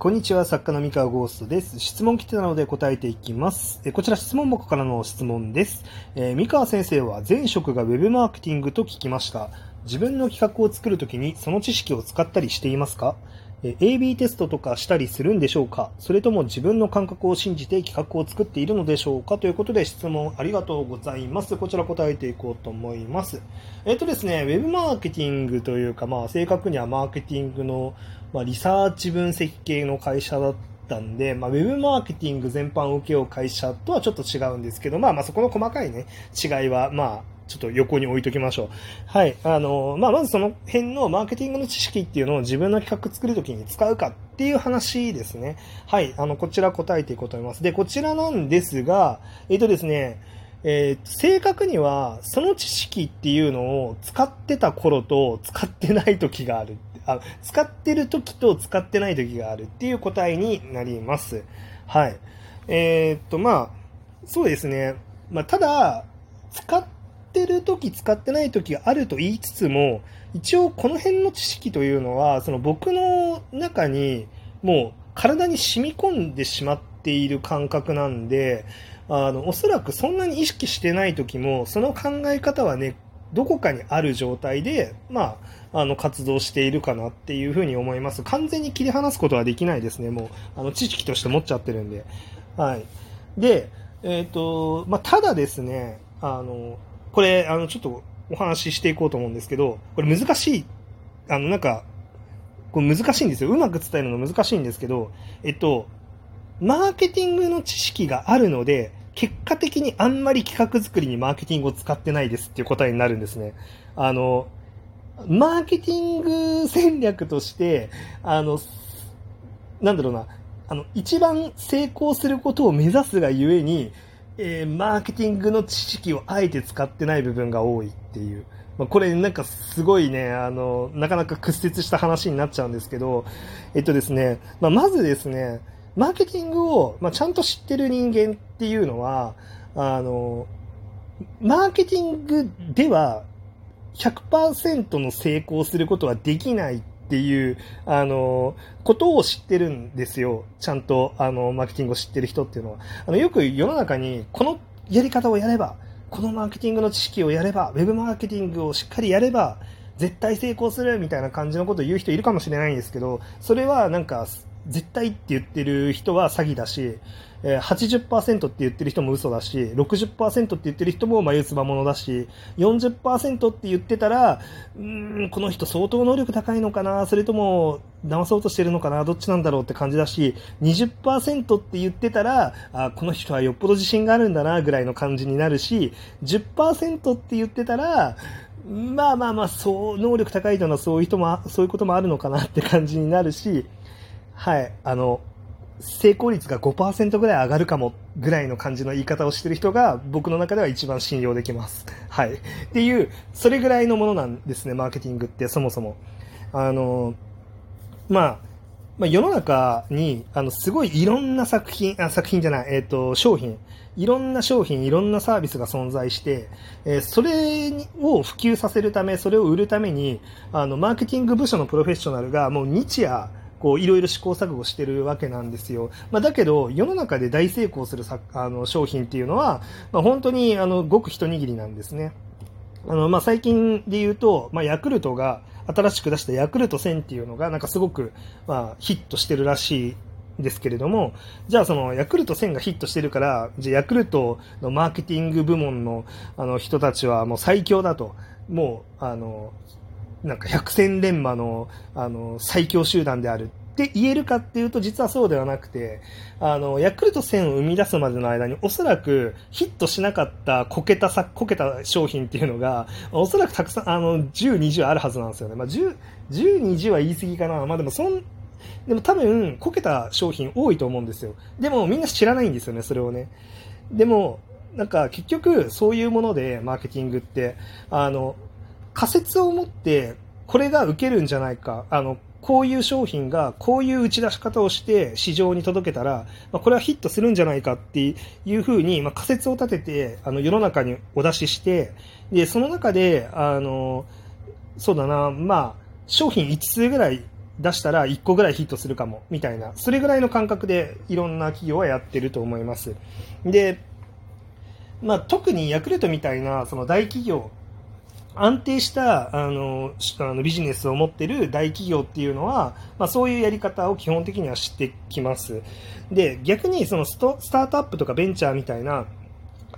こんにちは、作家の三河ゴーストです。質問来てたので答えていきます。えこちら質問箱からの質問です。えー、三河先生は前職が Web マーケティングと聞きました。自分の企画を作るときにその知識を使ったりしていますか？AB テストとかしたりするんでしょうか？それとも自分の感覚を信じて企画を作っているのでしょうか？ということで質問ありがとうございます。こちら答えていこうと思います。えっ、とですね、ウェブマーケティングというか、まあ正確にはマーケティングの、まあ、リサーチ分析系の会社だったんで、まあ、ウェブマーケティング全般を請け負う会社とはちょっと違うんですけど、まあまあそこの細かいね、違いは、まあ、ちょっと横に置いときましょう。はい。あの、まあ、まずその辺のマーケティングの知識っていうのを自分の企画作るときに使うかっていう話ですね。はい。あの、こちら答えていこうと思います。で、こちらなんですが、えっ、とですね、えー、正確には、その知識っていうのを使ってた頃と使ってない時がある。あ使ってる時と使ってない時があるっていう答えになります。はい。えー、っと、まあ、そうですね。まあ、ただ、使ってってる時使ってない時があると言いつつも、一応この辺の知識というのは、その僕の中にもう体に染み込んでしまっている感覚なんで、あの、おそらくそんなに意識してない時も、その考え方はね、どこかにある状態で、まあ、あの、活動しているかなっていうふうに思います。完全に切り離すことはできないですね、もう。あの、知識として持っちゃってるんで。はい。で、えっ、ー、と、まあ、ただですね、あの、これ、あの、ちょっとお話ししていこうと思うんですけど、これ難しい、あの、なんか、これ難しいんですよ。うまく伝えるの難しいんですけど、えっと、マーケティングの知識があるので、結果的にあんまり企画作りにマーケティングを使ってないですっていう答えになるんですね。あの、マーケティング戦略として、あの、なんだろうな、あの、一番成功することを目指すがゆえに、えー、マーケティングの知識をあえて使ってない部分が多いっていう。まあ、これなんかすごいね、あの、なかなか屈折した話になっちゃうんですけど、えっとですね、まあ、まずですね、マーケティングを、まあ、ちゃんと知ってる人間っていうのは、あの、マーケティングでは100%の成功することはできないていう、あの、ことを知ってるんですよ。ちゃんと、あの、マーケティングを知ってる人っていうのは。あの、よく世の中に、このやり方をやれば、このマーケティングの知識をやれば、ウェブマーケティングをしっかりやれば、絶対成功するみたいな感じのことを言う人いるかもしれないんですけど、それはなんか、絶対って言ってる人は詐欺だし、えー、80%って言ってる人も嘘だし、60%って言ってる人も眉唾者だし、40%って言ってたら、うん、この人相当能力高いのかな、それとも騙そうとしてるのかな、どっちなんだろうって感じだし、20%って言ってたら、あこの人はよっぽど自信があるんだな、ぐらいの感じになるし、10%って言ってたら、まあまあまあ、そう、能力高いというのはそういう人も、そういうこともあるのかなって感じになるし、はい、あの、成功率が5%ぐらい上がるかもぐらいの感じの言い方をしてる人が僕の中では一番信用できます。はい。っていう、それぐらいのものなんですね、マーケティングってそもそも。あの、まあ、まあ、世の中に、あの、すごいいろんな作品、あ、作品じゃない、えっ、ー、と、商品、いろんな商品、いろんなサービスが存在して、えー、それを普及させるため、それを売るために、あの、マーケティング部署のプロフェッショナルがもう日夜、こういろいろ試行錯誤してるわけなんですよ。まあ、だけど世の中で大成功するあの商品っていうのは、まあ、本当にあのごく一握りなんですね。あのまあ、最近で言うと、まあ、ヤクルトが新しく出したヤクルト1000っていうのがなんかすごく、まあ、ヒットしてるらしいですけれども、じゃあそのヤクルト1000がヒットしてるから、じゃあヤクルトのマーケティング部門のあの人たちはもう最強だと、もう、あの、なんか百戦錬磨のあの最強集団であるって言えるかっていうと実はそうではなくて、あの、ヤクルト1000を生み出すまでの間におそらくヒットしなかったこけたさ、こけた商品っていうのが、おそらくたくさん、あの、10、20あるはずなんですよね。まあ、10、10、20は言い過ぎかな。まあでもそん、でも多分、こけた商品多いと思うんですよ。でもみんな知らないんですよね、それをね。でも、なんか結局そういうものでマーケティングって、あの、仮説を持って、これが受けるんじゃないか、あの、こういう商品がこういう打ち出し方をして市場に届けたら、まあ、これはヒットするんじゃないかっていうふうに、まあ、仮説を立てて、あの、世の中にお出しして、で、その中で、あの、そうだな、まあ、商品5つぐらい出したら1個ぐらいヒットするかも、みたいな、それぐらいの感覚でいろんな企業はやってると思います。で、まあ、特にヤクルトみたいなその大企業、安定したあのあのビジネスを持ってる大企業っていうのは、まあ、そういうやり方を基本的には知ってきます。で、逆にそのストスタートアップとかベンチャーみたいな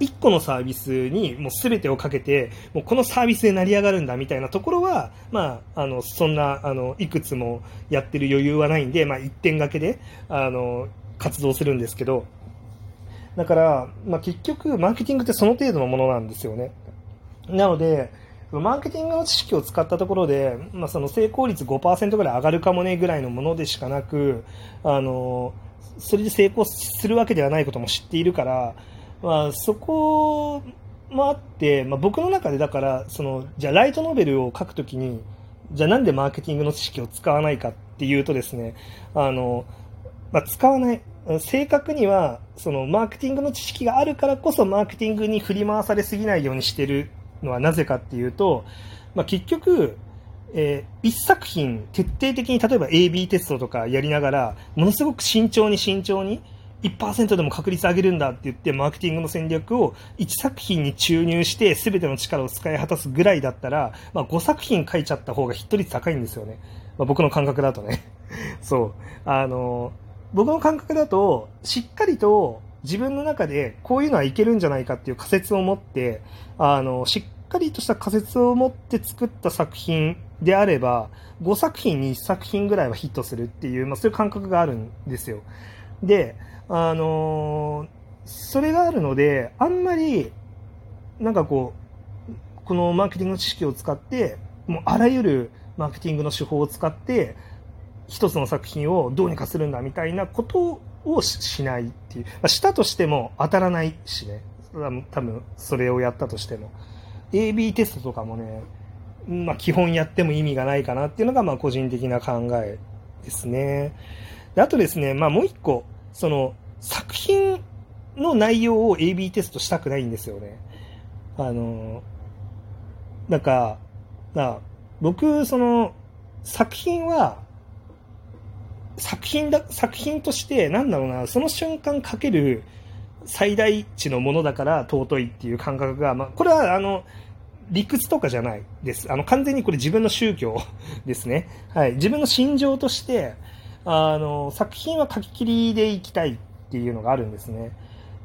1個のサービスにもう全てをかけて、もうこのサービスで成り上がるんだみたいなところは、まあ、あの、そんな、あの、いくつもやってる余裕はないんで、まあ、一点掛けで、あの、活動するんですけど、だから、まあ、結局、マーケティングってその程度のものなんですよね。なので、マーケティングの知識を使ったところで、まあ、その成功率5%ぐらい上がるかもねぐらいのものでしかなく、あの、それで成功するわけではないことも知っているから、まあ、そこもあって、まあ、僕の中でだからそのじゃライトノベルを書くときにじゃあなんでマーケティングの知識を使わないかっていうとですねあの、まあ、使わない。正確にはそのマーケティングの知識があるからこそマーケティングに振り回されすぎないようにしてるのはなぜかっていうと、まあ、結局えー、一作品徹底的に例えば AB テストとかやりながらものすごく慎重に慎重に1%でも確率上げるんだって言って、マーケティングの戦略を1作品に注入して、全ての力を使い果たすぐらいだったら、まあ、5作品書いちゃった方がヒット率高いんですよね。まあ、僕の感覚だとね。そう。あの、僕の感覚だと、しっかりと自分の中でこういうのはいけるんじゃないかっていう仮説を持って、あの、しっかりとした仮説を持って作った作品であれば、5作品に1作品ぐらいはヒットするっていう、まあ、そういう感覚があるんですよ。で、あの、それがあるので、あんまり、なんかこう、このマーケティングの知識を使って、もうあらゆるマーケティングの手法を使って、一つの作品をどうにかするんだみたいなことをしないっていう。まあ、したとしても当たらないしね。多分それをやったとしても。AB テストとかもね、まあ基本やっても意味がないかなっていうのがまあ個人的な考えですね。であとですね、まあもう一個、その、作品の内容を AB テストしたくないんですよね。あの、なんか、な僕、その、作品は、作品だ、作品として、なんだろうな、その瞬間かける最大値のものだから尊いっていう感覚が、まあ、これは、あの、理屈とかじゃないです。あの、完全にこれ自分の宗教 ですね。はい。自分の心情として、あの、作品は書き切りでいきたいっていうのがあるんですね。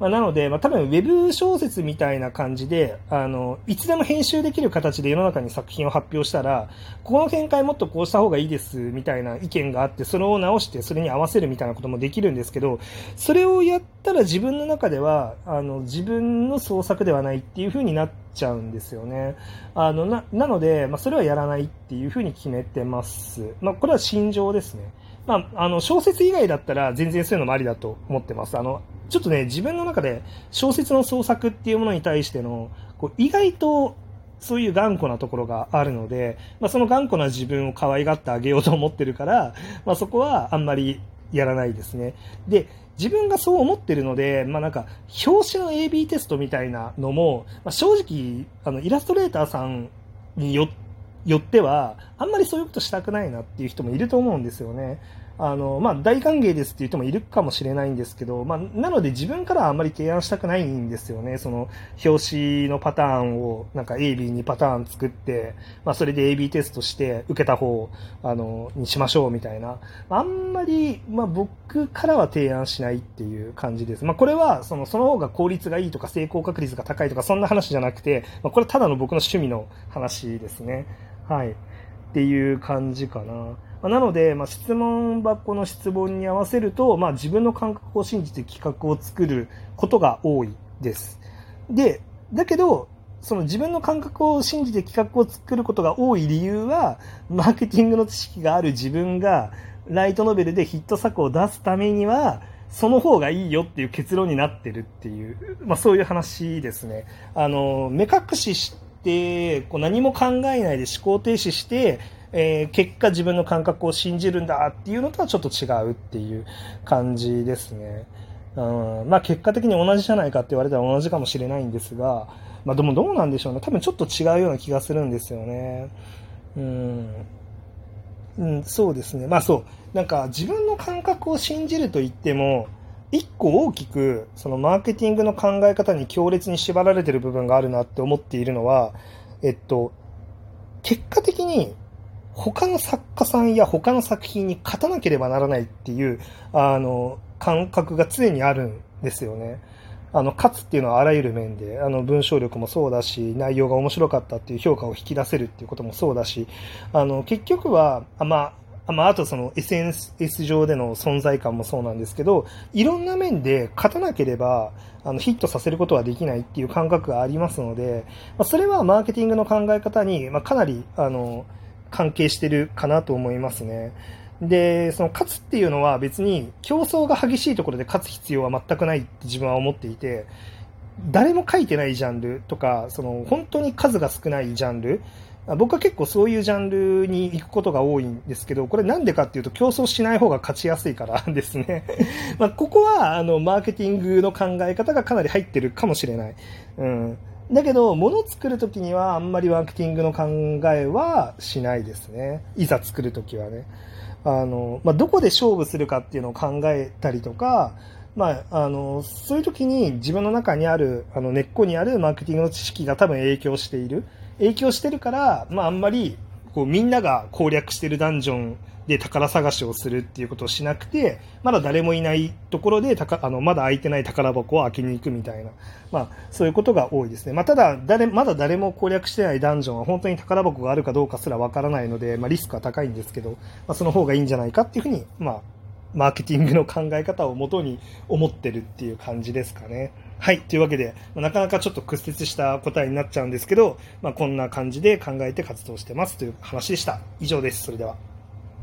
まあ、なので、まあ、多分ウェブ小説みたいな感じで、あの、いつでも編集できる形で世の中に作品を発表したら、ここの見解もっとこうした方がいいですみたいな意見があって、それを直してそれに合わせるみたいなこともできるんですけど、それをやったら自分の中では、あの、自分の創作ではないっていう風になっちゃうんですよね。あの、な、なので、まあ、それはやらないっていう風に決めてます。まあ、これは心情ですね。まあ、あの、小説以外だったら全然そういうのもありだと思ってます。あの、ちょっとね、自分の中で小説の創作っていうものに対しての、こう意外とそういう頑固なところがあるので、まあ、その頑固な自分を可愛がってあげようと思ってるから、まあ、そこはあんまりやらないですね。で、自分がそう思ってるので、まあ、なんか、表紙の AB テストみたいなのも、まあ、正直、あの、イラストレーターさんによって、よっては、あんまりそういうことしたくないなっていう人もいると思うんですよね。あの、まあ、大歓迎ですっていう人もいるかもしれないんですけど、まあ、なので自分からはあんまり提案したくないんですよね。その、表紙のパターンを、なんか A、B にパターン作って、まあ、それで AB テストして受けた方、あの、にしましょうみたいな。あんまり、まあ、僕からは提案しないっていう感じです。まあ、これは、その、その方が効率がいいとか成功確率が高いとか、そんな話じゃなくて、まあ、これはただの僕の趣味の話ですね。はい。っていう感じかな。まなので、まあ、質問箱の質問に合わせると、まあ、自分の感覚を信じて企画を作ることが多いです。で、だけど、その自分の感覚を信じて企画を作ることが多い理由は、マーケティングの知識がある自分が、ライトノベルでヒット作を出すためには、その方がいいよっていう結論になってるっていう、まあそういう話ですね。あの、目隠しして、こう何も考えないで思考停止して、えー、結果自分の感覚を信じるんだっていうのとはちょっと違うっていう感じですね。うん、まあ結果的に同じじゃないかって言われたら同じかもしれないんですが、まあでもどうなんでしょうね。多分ちょっと違うような気がするんですよね。うん。うん、そうですね。まあそう。なんか自分の感覚を信じると言っても、一個大きく、そのマーケティングの考え方に強烈に縛られてる部分があるなって思っているのは、えっと、結果的に他の作家さんや他の作品に勝たなければならないっていう、あの、感覚が常にあるんですよね。あの、勝つっていうのはあらゆる面で、あの、文章力もそうだし、内容が面白かったっていう評価を引き出せるっていうこともそうだし、あの、結局は、あまあ、まあ、あとその SNS 上での存在感もそうなんですけど、いろんな面で勝たなければ、あの、ヒットさせることはできないっていう感覚がありますので、まあ、それはマーケティングの考え方に、まあ、かなり、あの、関係してるかなと思いますね。で、その勝つっていうのは別に競争が激しいところで勝つ必要は全くないって自分は思っていて、誰も書いてないジャンルとか、その本当に数が少ないジャンル、僕は結構そういうジャンルに行くことが多いんですけど、これなんでかっていうと競争しない方が勝ちやすいから ですね。ま、ここはあのマーケティングの考え方がかなり入ってるかもしれない。うん。だけど、物作るときにはあんまりマーケティングの考えはしないですね。いざ作るときはね。あの、まあ、どこで勝負するかっていうのを考えたりとか、まあ、あの、そういう時に自分の中にある、あの、根っこにあるマーケティングの知識が多分影響している。影響してるから、まあ、あんまり、こう、みんなが攻略してるダンジョンで宝探しをするっていうことをしなくて、まだ誰もいないところで、あの、まだ開いてない宝箱を開けに行くみたいな、まあ、そういうことが多いですね。まあ、ただ、誰、まだ誰も攻略してないダンジョンは本当に宝箱があるかどうかすらわからないので、まあ、リスクは高いんですけど、まあ、その方がいいんじゃないかっていうふうに、まあ、マーケティングの考え方をもとに思ってるっていう感じですかね。はい。というわけで、まなかなかちょっと屈折した答えになっちゃうんですけど、まあ、こんな感じで考えて活動してますという話でした。以上です。それでは。